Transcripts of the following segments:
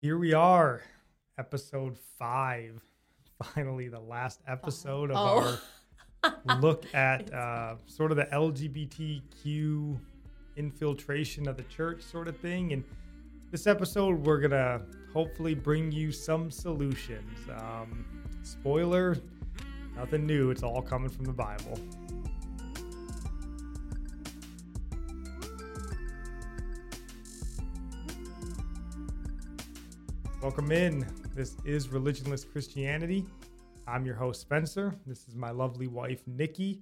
Here we are, episode five. Finally, the last episode of Oh. our look at uh, sort of the LGBTQ infiltration of the church, sort of thing. And this episode, we're gonna hopefully bring you some solutions. Um, spoiler: nothing new. It's all coming from the Bible. Welcome in. This is Religionless Christianity. I'm your host, Spencer. This is my lovely wife, Nikki.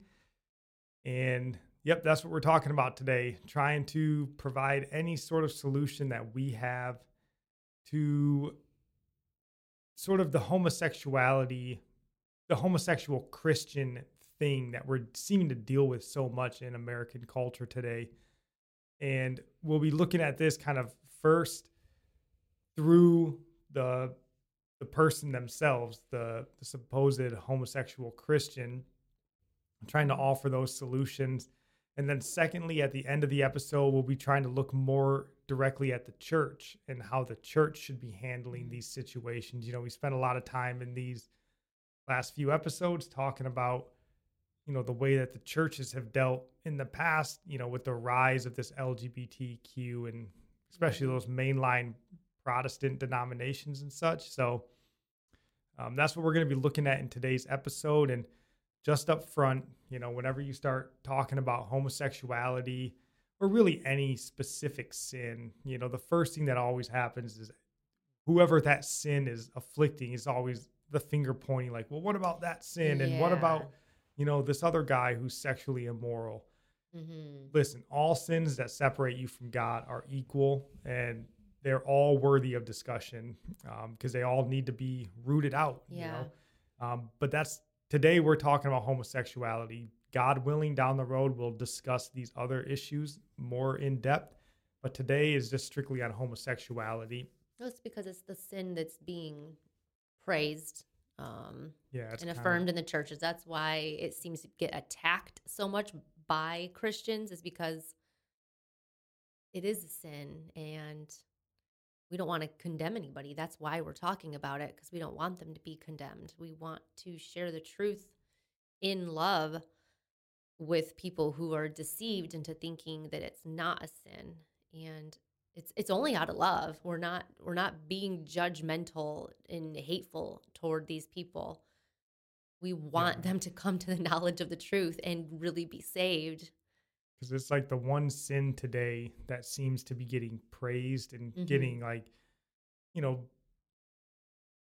And yep, that's what we're talking about today. Trying to provide any sort of solution that we have to sort of the homosexuality, the homosexual Christian thing that we're seeming to deal with so much in American culture today. And we'll be looking at this kind of first through the the person themselves, the, the supposed homosexual Christian, trying to offer those solutions. And then, secondly, at the end of the episode, we'll be trying to look more directly at the church and how the church should be handling mm. these situations. You know, we spent a lot of time in these last few episodes talking about, you know, the way that the churches have dealt in the past, you know, with the rise of this LGBTQ and especially those mainline Protestant denominations and such. So um, that's what we're going to be looking at in today's episode. And just up front, you know, whenever you start talking about homosexuality or really any specific sin, you know, the first thing that always happens is whoever that sin is afflicting is always the finger pointing, like, well, what about that sin? And what about, you know, this other guy who's sexually immoral? Mm-hmm. listen, all sins that separate you from God are equal and they're all worthy of discussion because they all need to be rooted out. You Yeah. know? um, but that's today we're talking about homosexuality. God willing, down the road, we'll discuss these other issues more in depth. But today is just strictly on homosexuality. It's because it's the sin that's being praised um, Yeah, and kinda- affirmed in the churches. That's why it seems to get attacked so much by Christians, is because it is a sin and we don't want to condemn anybody. That's why we're talking about it because we don't want them to be condemned. We want to share the truth in love with people who are deceived into thinking that it's not a sin and it's it's only out of love. We're not we're not being judgmental and hateful toward these people. We want Yeah. them to come to the knowledge of the truth and really be saved. Because it's like the one sin today that seems to be getting praised and Mhm. getting like you know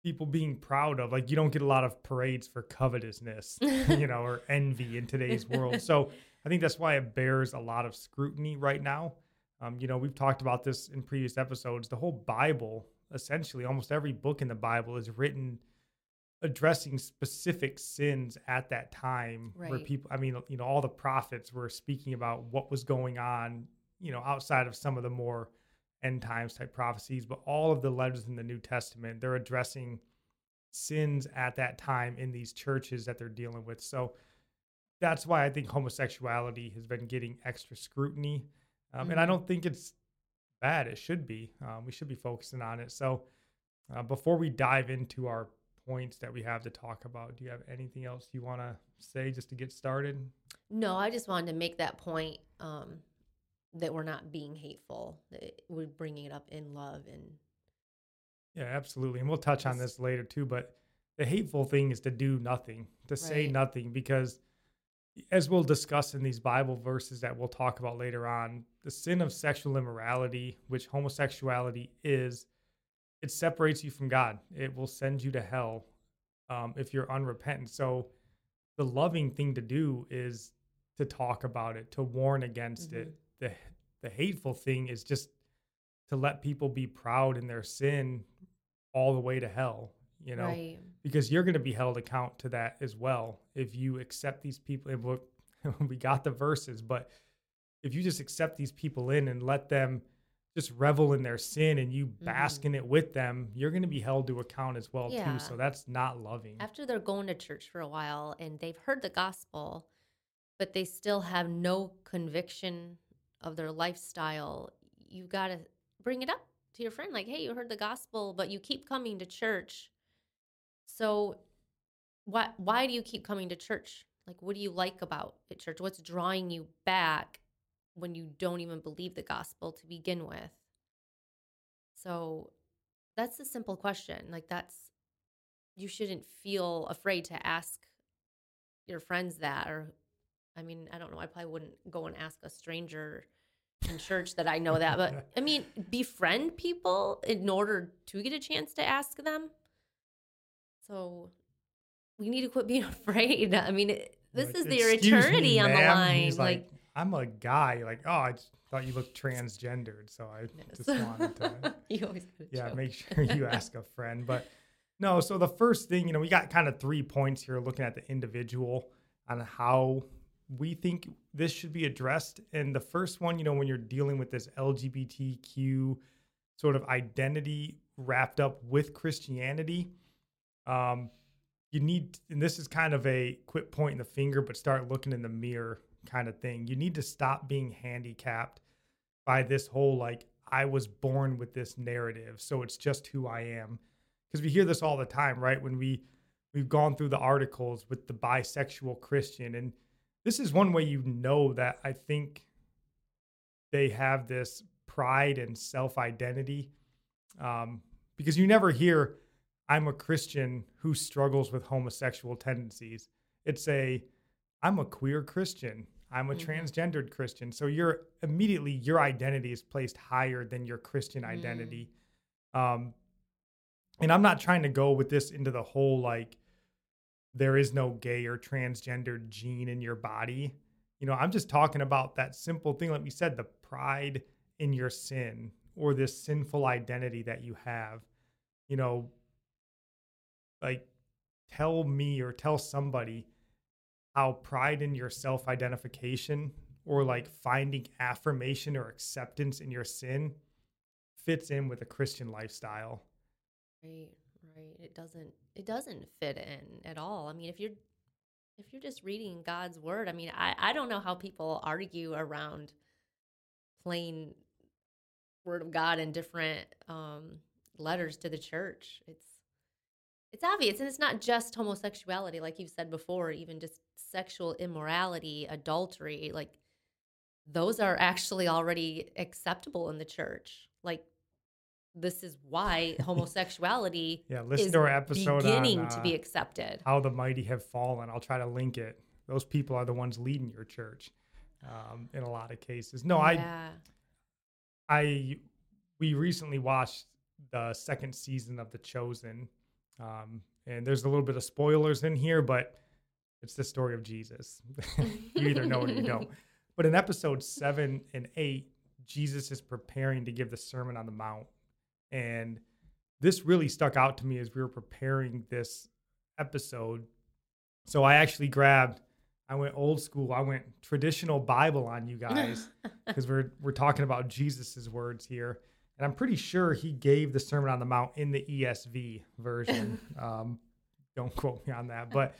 people being proud of like you don't get a lot of parades for covetousness you know or envy in today's world. So i think that's why it bears a lot of scrutiny right now. Um, you know we've talked about this in previous episodes. The whole bible essentially almost every book in the bible is written addressing specific sins at that time where people i mean you know all the prophets were speaking about what was going on you know outside of some of the more end times type prophecies but all of the letters in the new testament they're addressing sins at that time in these churches that they're dealing with. So that's why i think homosexuality has been getting extra scrutiny. Um, and i Mhm. don't think it's bad it should be. Um, we should be focusing on it. So uh, before we dive into our points that we have to talk about do you have anything else you want to say just to get started No, I just wanted to make that point um, that we're not being hateful. That we're bringing it up in love and Yeah, absolutely. And we'll touch on this later too, but the hateful thing is to do nothing, to say nothing, because as we'll discuss in these Bible verses that we'll talk about later on, the sin of sexual immorality, which homosexuality is, it separates you from God. It will send you to hell um, if you're unrepentant. So the loving thing to do is to talk about it, to warn against it. The the hateful thing is just to let people be proud in their sin all the way to hell, you know, right. because you're going to be held account to that as well if you accept these people. We got the verses, but if you just accept these people in and let them just revel in their sin and you bask Mhm. in it with them, you're going to be held to account as well Yeah. too. So that's not loving. After they're going to church for a while and they've heard the gospel, but they still have no conviction of their lifestyle, you got to bring it up to your friend like, "Hey, you heard the gospel, but you keep coming to church. So why why do you keep coming to church? Like what do you like about it church? What's drawing you back when you don't even believe the gospel to begin with?" So that's a simple question. Like that's you shouldn't feel afraid to ask your friends that or I mean, I don't know, I probably wouldn't go and ask a stranger in church that I know that, but I mean, befriend people in order to get a chance to ask them. So we need to quit being afraid. I mean, it, this Like, is their eternity me, on the line. He's like, I'm a guy. Like, oh, I just thought you looked transgendered, so I just wanted to, you always yeah, joke. make sure you ask a friend. But no, so the first thing, you know, we got kind of three points here, looking at the individual on how we think this should be addressed. And the first one, you know, when you're dealing with this LGBTQ sort of identity wrapped up with Christianity, um, you need, and this is kind of a quit pointing the finger, but start looking in the mirror kind of thing. You need to stop being handicapped by this whole like, I was born with this narrative, so it's just who I am. Because we hear this all the time, right? When we we've gone through the articles with the bisexual Christian, and this is one way you know that I think they have this pride and self identity, um, because you never hear I'm a Christian who struggles with homosexual tendencies. It's a I'm a queer Christian. I'm a Mhm. transgendered Christian. So you're immediately your identity is placed higher than your Christian Mm. identity. Um, and I'm not trying to go with this into the whole like there is no gay or transgendered gene in your body. You know, I'm just talking about that simple thing, like we said, the pride in your sin or this sinful identity that you have. You know, like tell me or tell somebody how pride in your self identification or like finding affirmation or acceptance in your sin fits in with a Christian lifestyle. Right, right. It doesn't it doesn't fit in at all. I mean, if you're if you're just reading God's word, I mean, I I don't know how people argue around plain word of God in different um letters to the church. It's it's obvious and it's not just homosexuality like you've said before, even just sexual immorality, adultery, like those are actually already acceptable in the church. Like this is why homosexuality Yeah, listen is to our episode beginning on to uh, be accepted. how the mighty have fallen. I'll try to link it. Those people are the ones leading your church um, in a lot of cases. No, I. I we recently watched the second season of The Chosen, um, and there's a little bit of spoilers in here, but it's the story of Jesus. you either know it or you don't. But in episode seven and eight, Jesus is preparing to give the Sermon on the Mount, and this really stuck out to me as we were preparing this episode. So I actually grabbed. I went old school. I went traditional Bible on you guys because we're we're talking about Jesus's words here, and I'm pretty sure he gave the Sermon on the Mount in the ESV version. um, don't quote me on that, but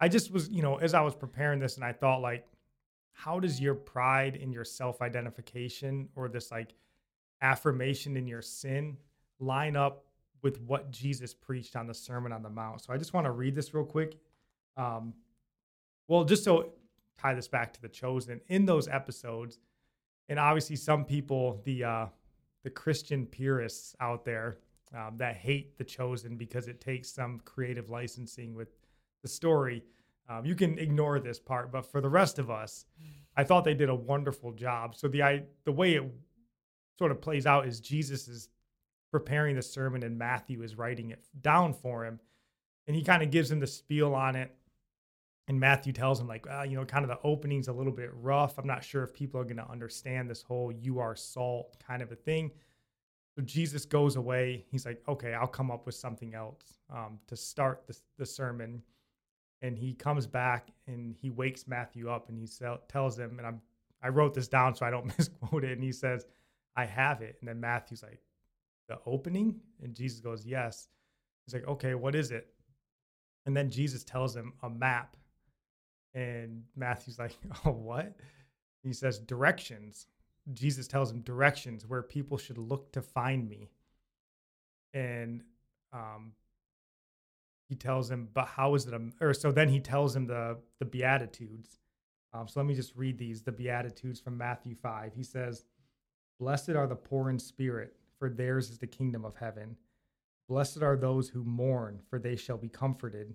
I just was, you know, as I was preparing this, and I thought like, how does your pride in your self-identification or this like affirmation in your sin line up with what Jesus preached on the Sermon on the Mount? So I just want to read this real quick. Um, well, just so tie this back to the chosen in those episodes, and obviously some people, the uh, the Christian purists out there um, that hate the chosen because it takes some creative licensing with the story. Um, you can ignore this part, but for the rest of us, I thought they did a wonderful job. So the I the way it sort of plays out is Jesus is preparing the sermon and Matthew is writing it down for him, and he kind of gives him the spiel on it. And Matthew tells him like, well, you know, kind of the opening's a little bit rough. I'm not sure if people are going to understand this whole "you are salt" kind of a thing. So Jesus goes away. He's like, okay, I'll come up with something else um, to start the, the sermon. And he comes back and he wakes Matthew up and he tells him, and I'm I wrote this down so I don't misquote it. And he says, I have it. And then Matthew's like, the opening? And Jesus goes, yes. He's like, okay, what is it? And then Jesus tells him a map. And Matthew's like, oh, what? He says, directions. Jesus tells him directions where people should look to find me. And um, he tells him, but how is it? A, or so then he tells him the the Beatitudes. Um, so let me just read these the Beatitudes from Matthew 5. He says, Blessed are the poor in spirit, for theirs is the kingdom of heaven. Blessed are those who mourn, for they shall be comforted.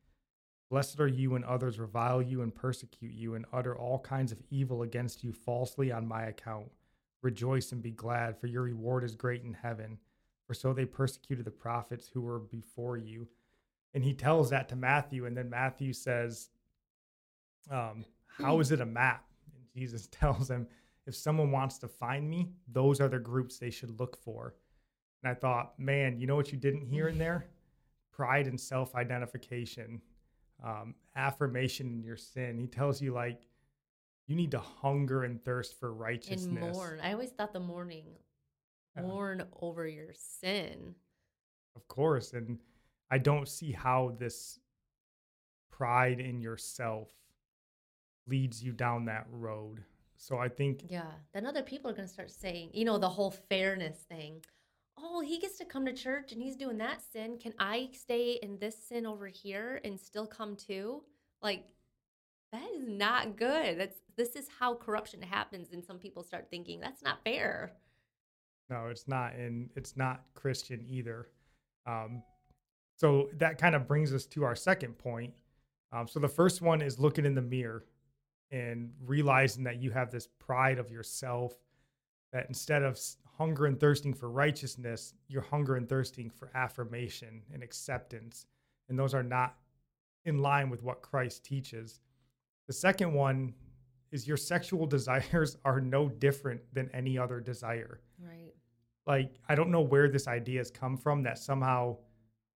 Blessed are you when others revile you and persecute you and utter all kinds of evil against you falsely on my account. Rejoice and be glad, for your reward is great in heaven. For so they persecuted the prophets who were before you. And he tells that to Matthew, and then Matthew says, um, How is it a map? And Jesus tells him, If someone wants to find me, those are the groups they should look for. And I thought, man, you know what you didn't hear in there? Pride and self identification, um, affirmation in your sin. He tells you, like, you need to hunger and thirst for righteousness. And mourn. I always thought the mourning, Yeah. mourn over your sin. Of course. And I don't see how this pride in yourself leads you down that road. So I think, Yeah. Then other people are going to start saying, you know, the whole fairness thing. Oh, he gets to come to church and he's doing that sin. Can I stay in this sin over here and still come too? Like, that is not good. That's this is how corruption happens, and some people start thinking that's not fair. no, it's not. And it's not Christian either. Um, so that kind of brings us to our second point. Um, so the first one is looking in the mirror and realizing that you have this pride of yourself that instead of hunger and thirsting for righteousness, you're hunger and thirsting for affirmation and acceptance. And those are not in line with what Christ teaches. The second one is your sexual desires are no different than any other desire. Right. Like, I don't know where this idea has come from that somehow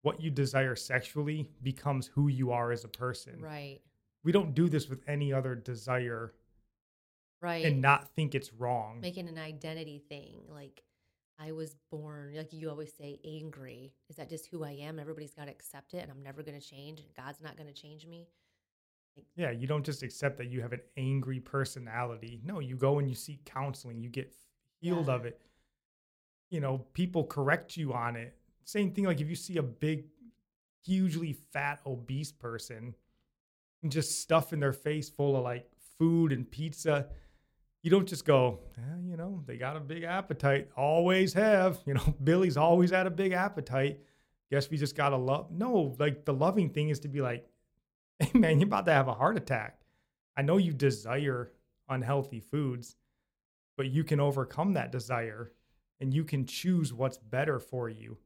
what you desire sexually becomes who you are as a person. Right. We don't do this with any other desire Right. and not think it's wrong. making an identity thing like i was born like you always say angry is that just who i am everybody's got to accept it and i'm never going to change and god's not going to change me Yeah, you don't just accept that you have an angry personality. No, you go and you seek counseling, you get healed Yeah. of it. You know, people correct you on it. Same thing like if you see a big, hugely fat, obese person and just stuff in their face full of like food and pizza, you don't just go, eh, you know, they got a big appetite, always have. You know, Billy's always had a big appetite. Guess we just got to love. No, like the loving thing is to be like, hey man, you're about to have a heart attack. I know you desire unhealthy foods, but you can overcome that desire and you can choose what's better for you.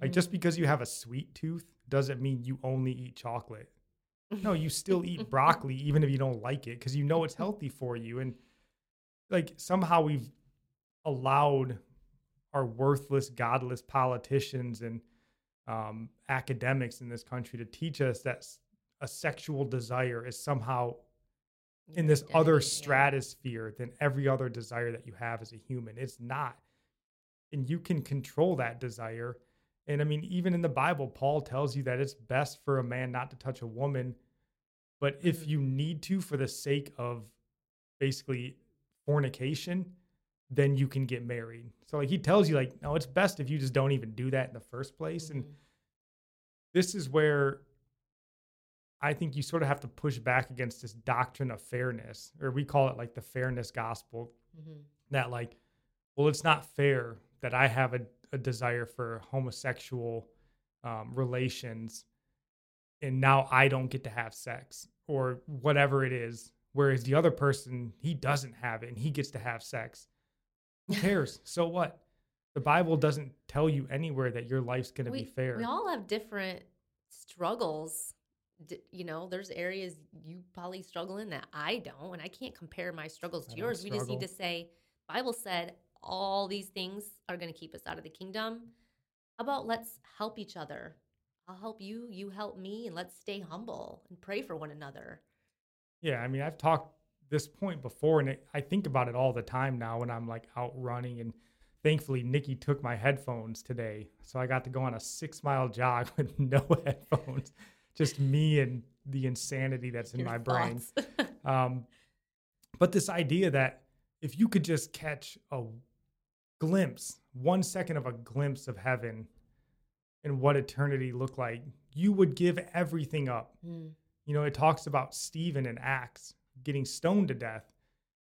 Like just because you have a sweet tooth doesn't mean you only eat chocolate. No, you still eat broccoli even if you don't like it because you know it's healthy for you. And like somehow we've allowed our worthless, godless politicians and um, academics in this country to teach us that a sexual desire is somehow in this other yeah. stratosphere than every other desire that you have as a human. It's not. And you can control that desire. And I mean, even in the Bible, Paul tells you that it's best for a man not to touch a woman. But if Mhm. you need to for the sake of basically fornication, then you can get married. So like he tells you like, no, it's best if you just don't even do that in the first place. And Mhm. this is where I think you sort of have to push back against this doctrine of fairness, or we call it like the fairness gospel. Mhm. That, like, well, it's not fair that I have a, a desire for homosexual um, relations and now I don't get to have sex or whatever it is. Whereas the other person, he doesn't have it and he gets to have sex. Who cares? so what? The Bible doesn't tell you anywhere that your life's going to be fair. we all have different struggles D- you know there's areas you probably struggle in that i don't and i can't compare my struggles to yours we just need to say bible said all these things are going to keep us out of the kingdom How about let's help each other? I'll help you, you help me, and let's stay humble and pray for one another. Yeah, I mean, I've talked this point before, and it, I think about it all the time now when I'm like out running. And thankfully, Nikki took my headphones today, so I got to go on a six mile jog with no headphones, just me and the insanity that's in Your my brain. Um, but this idea that if you could just catch a glimpse, one second of a glimpse of heaven and what eternity looked like, you would give everything up. Mm, You know, it talks about Stephen in Acts getting stoned to death,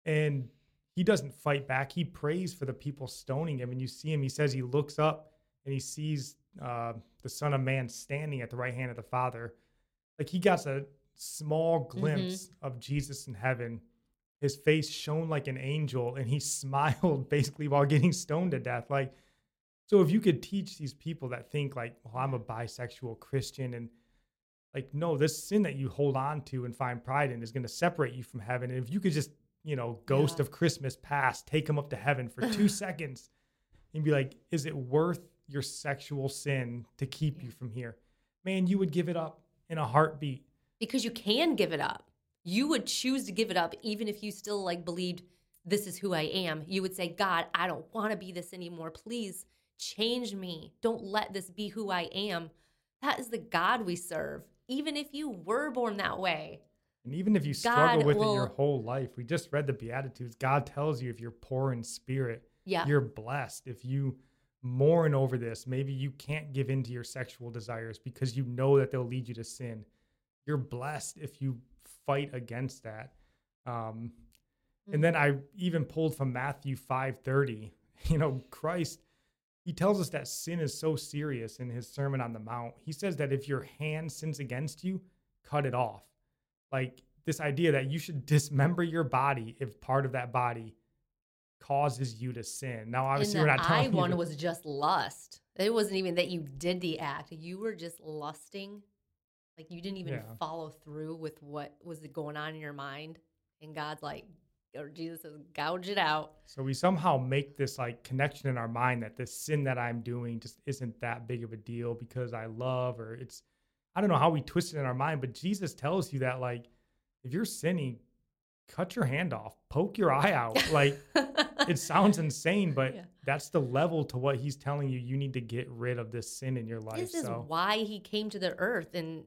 and he doesn't fight back. He prays for the people stoning him, and you see him. He says he looks up and he sees uh, the Son of Man standing at the right hand of the Father. Like he got a small glimpse of Jesus in heaven. His face shone like an angel, and he smiled basically while getting stoned to death. Like, so if you could teach these people that think like, "Well, I'm a bisexual Christian," and like no this sin that you hold on to and find pride in is going to separate you from heaven and if you could just you know ghost Yeah. of christmas past take him up to heaven for two seconds and be like is it worth your sexual sin to keep you from here man you would give it up in a heartbeat because you can give it up. You would choose to give it up even if you still like believed this is who I am. You would say, God, I don't want to be this anymore. Please change me. Don't let this be who I am. That is the God we serve. Even if you were born that way. and even if you struggle God with it your whole life we just read the beatitudes god tells you if you're poor in spirit Yeah. you're blessed if you mourn over this maybe you can't give in to your sexual desires because you know that they'll lead you to sin you're blessed if you fight against that um, and then i even pulled from matthew 5.30 you know christ he tells us that sin is so serious in his sermon on the mount he says that if your hand sins against you cut it off like this idea that you should dismember your body if part of that body causes you to sin. Now, obviously, we're not I telling you one to- was just lust. It wasn't even that you did the act. You were just lusting. Like you didn't even Yeah. follow through with what was going on in your mind. And God's like, or Jesus says, gouge it out. So we somehow make this like connection in our mind that this sin that I'm doing just isn't that big of a deal because I love or it's I don't know how we twist it in our mind, but Jesus tells you that like if you're sinning, cut your hand off, poke your eye out. Like it sounds insane, but Yeah. that's the level to what he's telling you. You need to get rid of this sin in your life. This is so why he came to the earth and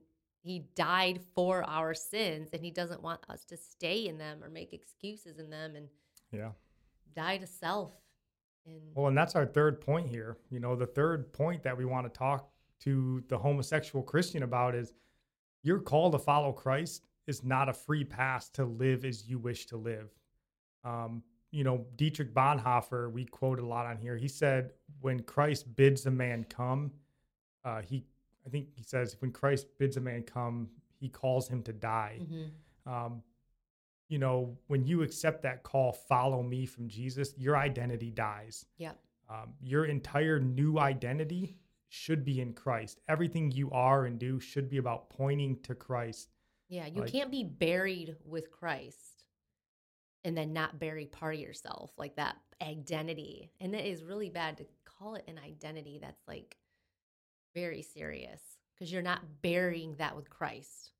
he died for our sins and he doesn't want us to stay in them or make excuses in them and yeah. die to self. And Well, and that's our third point here. You know, the third point that we want to talk to the homosexual Christian about is your call to follow Christ is not a free pass to live as you wish to live. Um, you know, Dietrich Bonhoeffer, we quote a lot on here. He said, when Christ bids a man come, uh, he, I think he says, when Christ bids a man come, he calls him to die Mhm. um, you know, when you accept that call, follow me from Jesus, your identity dies. yeah. Um, your entire new identity should be in Christ. Everything you are and do should be about pointing to Christ. Yeah, you Like- can't be buried with Christ and then not bury part of yourself, like that identity. And it is really bad to call it an identity that's like very serious because you're not burying that with Christ.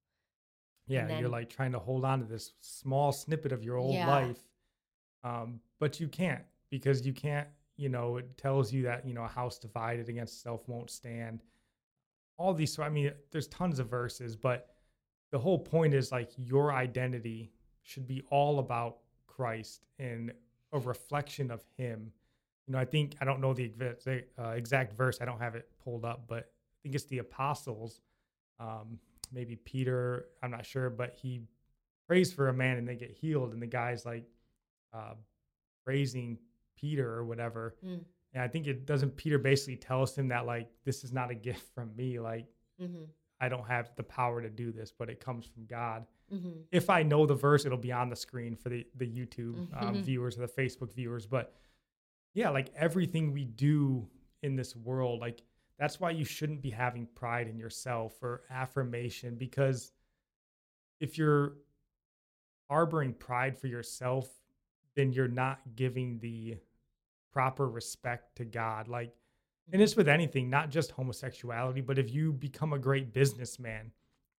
Yeah, then- you're like trying to hold on to this small snippet of your old Yeah. life. Um, but you can't because you can't, you know, it tells you that, you know, a house divided against itself won't stand. All these, so I mean, there's tons of verses, but the whole point is like your identity should be all about Christ and a reflection of Him. You know, I think, I don't know the exact, uh, exact verse, I don't have it pulled up, but I think it's the apostles. Um, maybe Peter, I'm not sure, but he prays for a man and they get healed, and the guy's like uh, praising Peter or whatever. Mm. And I think it doesn't Peter basically tells him that like this is not a gift from me, like hmm I don't have the power to do this, but it comes from God. hmm If I know the verse, it'll be on the screen for the the YouTube um, Mhm. viewers or the Facebook viewers. But yeah, like everything we do in this world, like that's why you shouldn't be having pride in yourself or affirmation because if you're harboring pride for yourself, then you're not giving the proper respect to God. Like and it's with anything, not just homosexuality, but if you become a great businessman,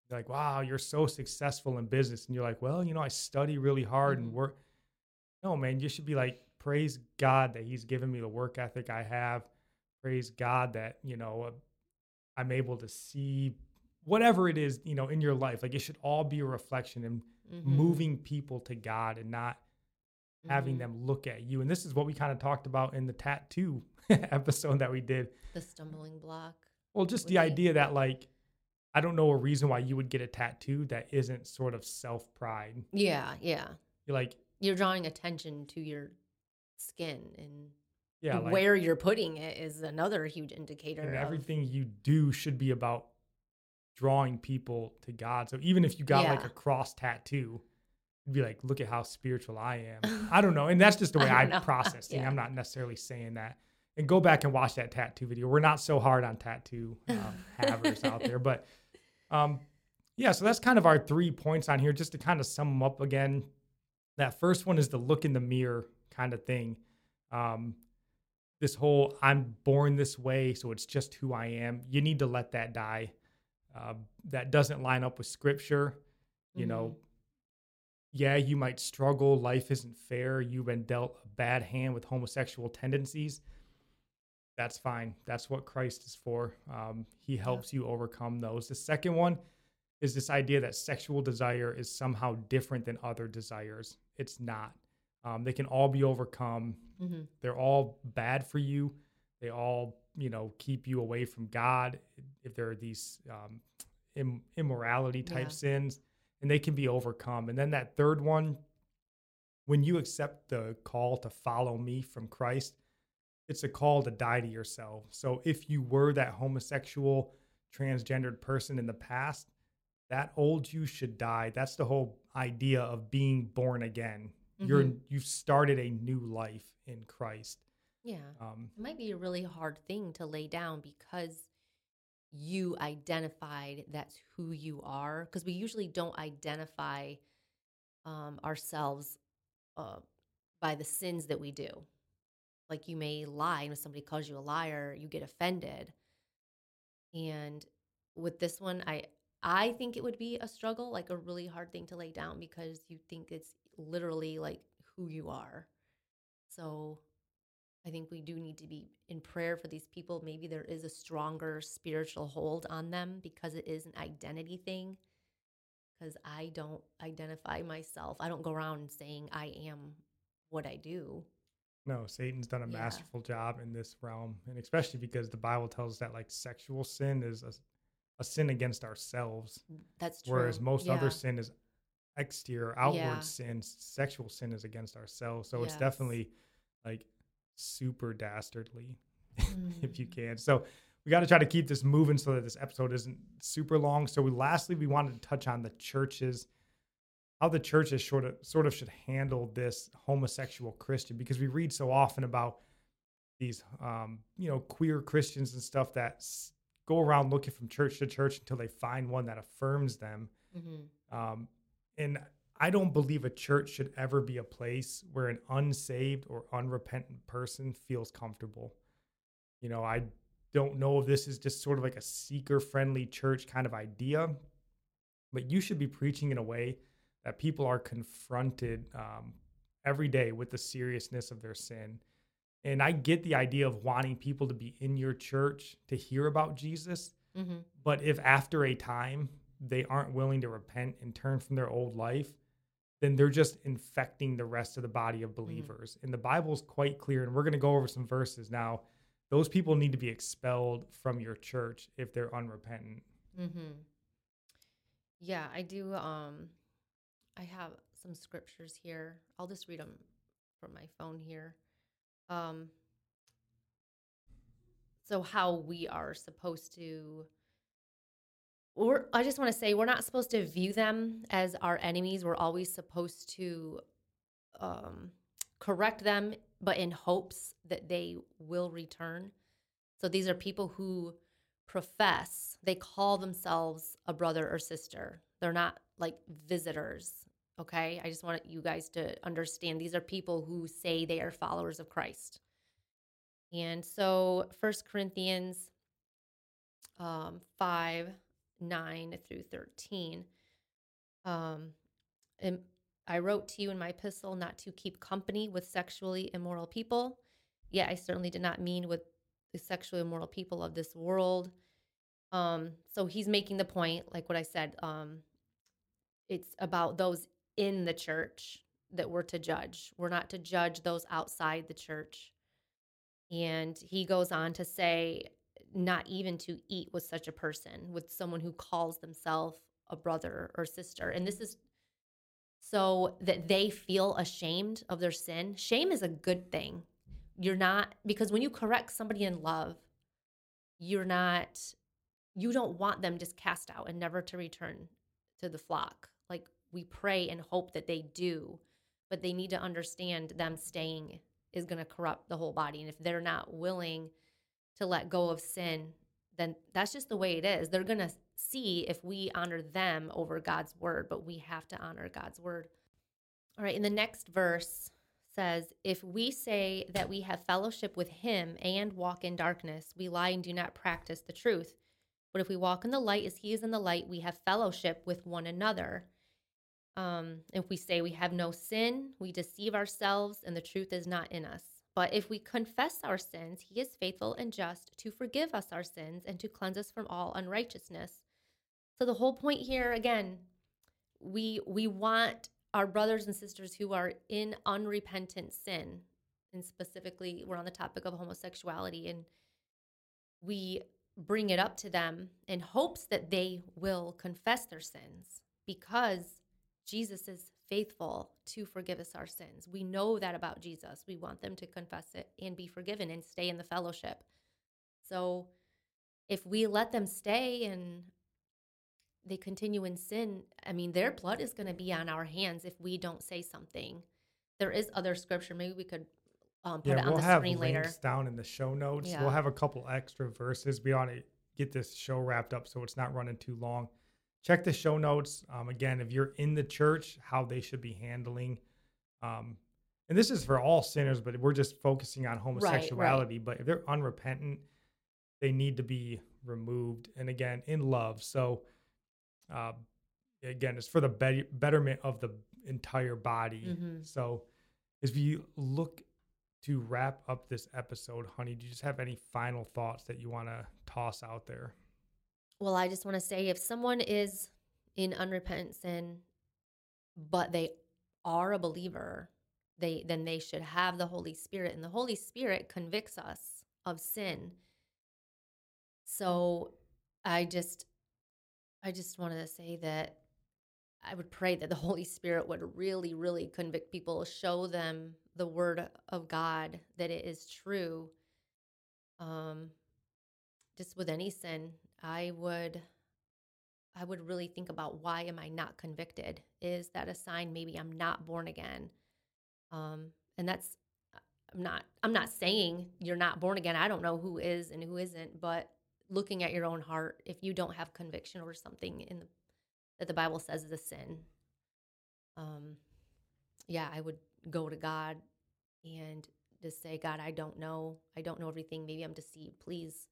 you're like, wow, you're so successful in business. And you're like, well, you know, I study really hard and Mhm. work. No, man, you should be like, praise God that He's given me the work ethic I have. Praise God that, you know, uh, I'm able to see whatever it is, you know, in your life. Like it should all be a reflection and Mhm. moving people to God and not having Mhm. them look at you. And this is what we kind of talked about in the tattoo episode that we did. the stumbling block. Well, just the idea that like I don't know a reason why you would get a tattoo that isn't sort of self pride. Yeah, yeah. You're like, You're drawing attention to your skin and yeah, like, where you're putting it is another huge indicator. and of- everything you do should be about drawing people to God. So even if you got like a cross tattoo, you'd be like, look at how spiritual I am. I don't know. And that's just the way I I, process things. Yeah. I'm not necessarily saying that. And go back and watch that tattoo video. We're not so hard on tattoo um, havers out there, but um, yeah. So that's kind of our three points on here, just to kind of sum them up again. That first one is the look in the mirror kind of thing. Um, this whole I'm born this way, so it's just who I am. You need to let that die. Uh, that doesn't line up with scripture. You know, yeah, you might struggle. Life isn't fair. You've been dealt a bad hand with homosexual tendencies. That's fine. That's what Christ is for. Um, he helps you overcome those. The second one is this idea that sexual desire is somehow different than other desires. It's not. Um, they can all be overcome. Mhm. They're all bad for you. They all, you know, keep you away from God. If there are these um, Im- immorality type Yeah. sins, and they can be overcome. And then that third one, when you accept the call to follow me from Christ, it's a call to die to yourself. So if you were that homosexual, transgendered person in the past, that old you should die. That's the whole idea of being born again. You're Mhm. you've started a new life in Christ. Yeah. Um, It might be a really hard thing to lay down because you identified that's who you are. Because we usually don't identify um, ourselves uh, by the sins that we do. Like you may lie, and if somebody calls you a liar, you get offended. And with this one, I I think it would be a struggle, like a really hard thing to lay down because you think it's literally like who you are. So I think we do need to be in prayer for these people. Maybe there is a stronger spiritual hold on them because it is an identity thing. Because I don't identify myself. I don't go around saying I am what I do. no, Satan's done a Yeah. masterful job in this realm, and especially because the Bible tells us that like sexual sin is a, a sin against ourselves, mm, That's true. whereas most Yeah. other sin is exterior, outward Yeah. sin. Sexual sin is against ourselves. So it's definitely like super dastardly, if you Mm. can. So we got to try to keep this moving so that this episode isn't super long. So we, lastly, we wanted to touch on the churches, how the churches sort of sort of should handle this homosexual Christian because we read so often about these, um, you know, queer Christians and stuff that s- go around looking from church to church until they find one that affirms them. Mhm. Um, and I don't believe a church should ever be a place where an unsaved or unrepentant person feels comfortable. You know, I don't know if this is just sort of like a seeker friendly church kind of idea, but you should be preaching in a way that people are confronted um, every day with the seriousness of their sin. And I get the idea of wanting people to be in your church to hear about Jesus. Mhm. But if after a time they aren't willing to repent and turn from their old life, then they're just infecting the rest of the body of believers. And the Bible's quite clear, and we're going to go over some verses now. Those people need to be expelled from your church if they're unrepentant. Mm-hmm. Yeah, I do. Um, I have some scriptures here. I'll just read them from my phone here. Um, so how we are supposed to. We're, I just want to say we're not supposed to view them as our enemies. We're always supposed to um, correct them, but in hopes that they will return. So these are people who profess, they call themselves a brother or sister. They're not like visitors. Okay. I just want you guys to understand these are people who say they are followers of Christ. And so, First Corinthians um, 5 9 through 13. Um, and I wrote to you in my epistle not to keep company with sexually immoral people. Yet I certainly did not mean with the sexually immoral people of this world. Um, so he's making the point, like what I said, um, it's about those in the church that we're to judge. We're not to judge those outside the church. And he goes on to say, not even to eat with such a person, with someone who calls themselves a brother or sister. And this is so that they feel ashamed of their sin. Shame is a good thing. You're not, because when you correct somebody in love, you're not, you don't want them just cast out and never to return to the flock. Like we pray and hope that they do, but they need to understand them staying is going to corrupt the whole body. And if they're not willing to let go of sin, then that's just the way it is. They're going to see if we honor them over God's word, but we have to honor God's word. All right, in the next verse says, If we say that we have fellowship with him and walk in darkness, we lie and do not practice the truth. But if we walk in the light as he is in the light, we have fellowship with one another. Um, if we say we have no sin, we deceive ourselves and the truth is not in us. But if we confess our sins, he is faithful and just to forgive us our sins and to cleanse us from all unrighteousness. So the whole point here again, we we want our brothers and sisters who are in unrepentant sin, and specifically we're on the topic of homosexuality and we bring it up to them in hopes that they will confess their sins because Jesus is faithful to forgive us our sins. We know that about Jesus. We want them to confess it and be forgiven and stay in the fellowship. So if we let them stay and they continue in sin, I mean, their blood is going to be on our hands if we don't say something. There is other scripture. Maybe we could um, put yeah, it on we'll the have screen links later. down in the show notes. Yeah. We'll have a couple extra verses. We ought to get this show wrapped up so it's not running too long. Check the show notes. Um, again, if you're in the church, how they should be handling. Um, and this is for all sinners, but we're just focusing on homosexuality. But if they're unrepentant, they need to be removed. And again, in love. So, uh, again, it's for the bet- betterment of the entire body. Mhm. So, as we look to wrap up this episode, honey, do you just have any final thoughts that you want to toss out there? Well, I just want to say if someone is in unrepentant sin, but they are a believer, they then they should have the Holy Spirit, and the Holy Spirit convicts us of sin. So I just I just wanted to say that I would pray that the Holy Spirit would really, really convict people, show them the word of God that it is true. Um, just with any sin, I would I would really think about why am I not convicted? Is that a sign maybe I'm not born again? Um, and that's I'm not I'm not saying you're not born again. I don't know who is and who isn't, but looking at your own heart, if you don't have conviction or something in the that the Bible says is a sin, um, yeah, I would go to God and just say, God, I don't know. I don't know everything. Maybe I'm deceived. Please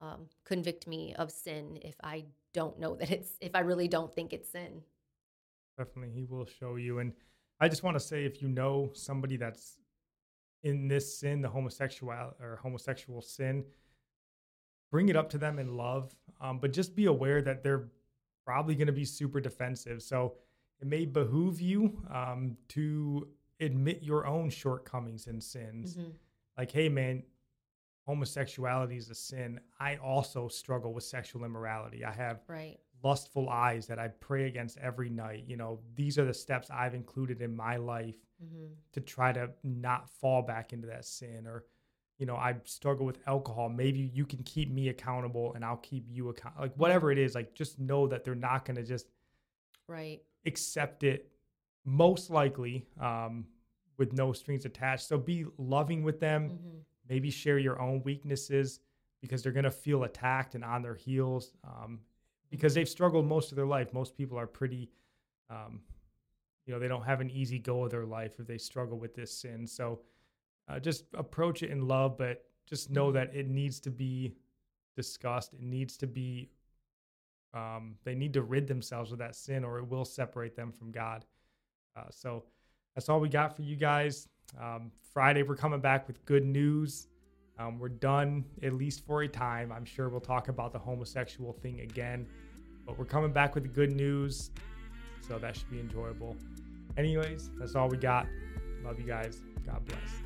um, convict me of sin if I don't know that it's, if I really don't think it's sin. Definitely, he will show you. And I just want to say, if you know somebody that's in this sin, the homosexual or homosexual sin, bring it up to them in love. Um, but just be aware that they're probably going to be super defensive. So it may behoove you um, to admit your own shortcomings and sins. Mhm. Like, hey, man, homosexuality is a sin. I also struggle with sexual immorality. I have Right. lustful eyes that I pray against every night. You know, these are the steps I've included in my life hmm to try to not fall back into that sin. Or, you know, I struggle with alcohol. Maybe you can keep me accountable and I'll keep you accountable. Like, whatever it is, like, just know that they're not going to just Right. accept it, most likely, um, with no strings attached. So be loving with them hmm maybe share your own weaknesses because they're going to feel attacked and on their heels um, because they've struggled most of their life. Most people are pretty, um, you know, they don't have an easy go of their life if they struggle with this sin. So uh, just approach it in love, but just know that it needs to be discussed. It needs to be, um, they need to rid themselves of that sin or it will separate them from God. Uh, so that's all we got for you guys. Um, Friday, we're coming back with good news. Um, we're done, at least for a time. I'm sure we'll talk about the homosexual thing again, but we're coming back with the good news. So that should be enjoyable. Anyways, that's all we got. Love you guys. God bless.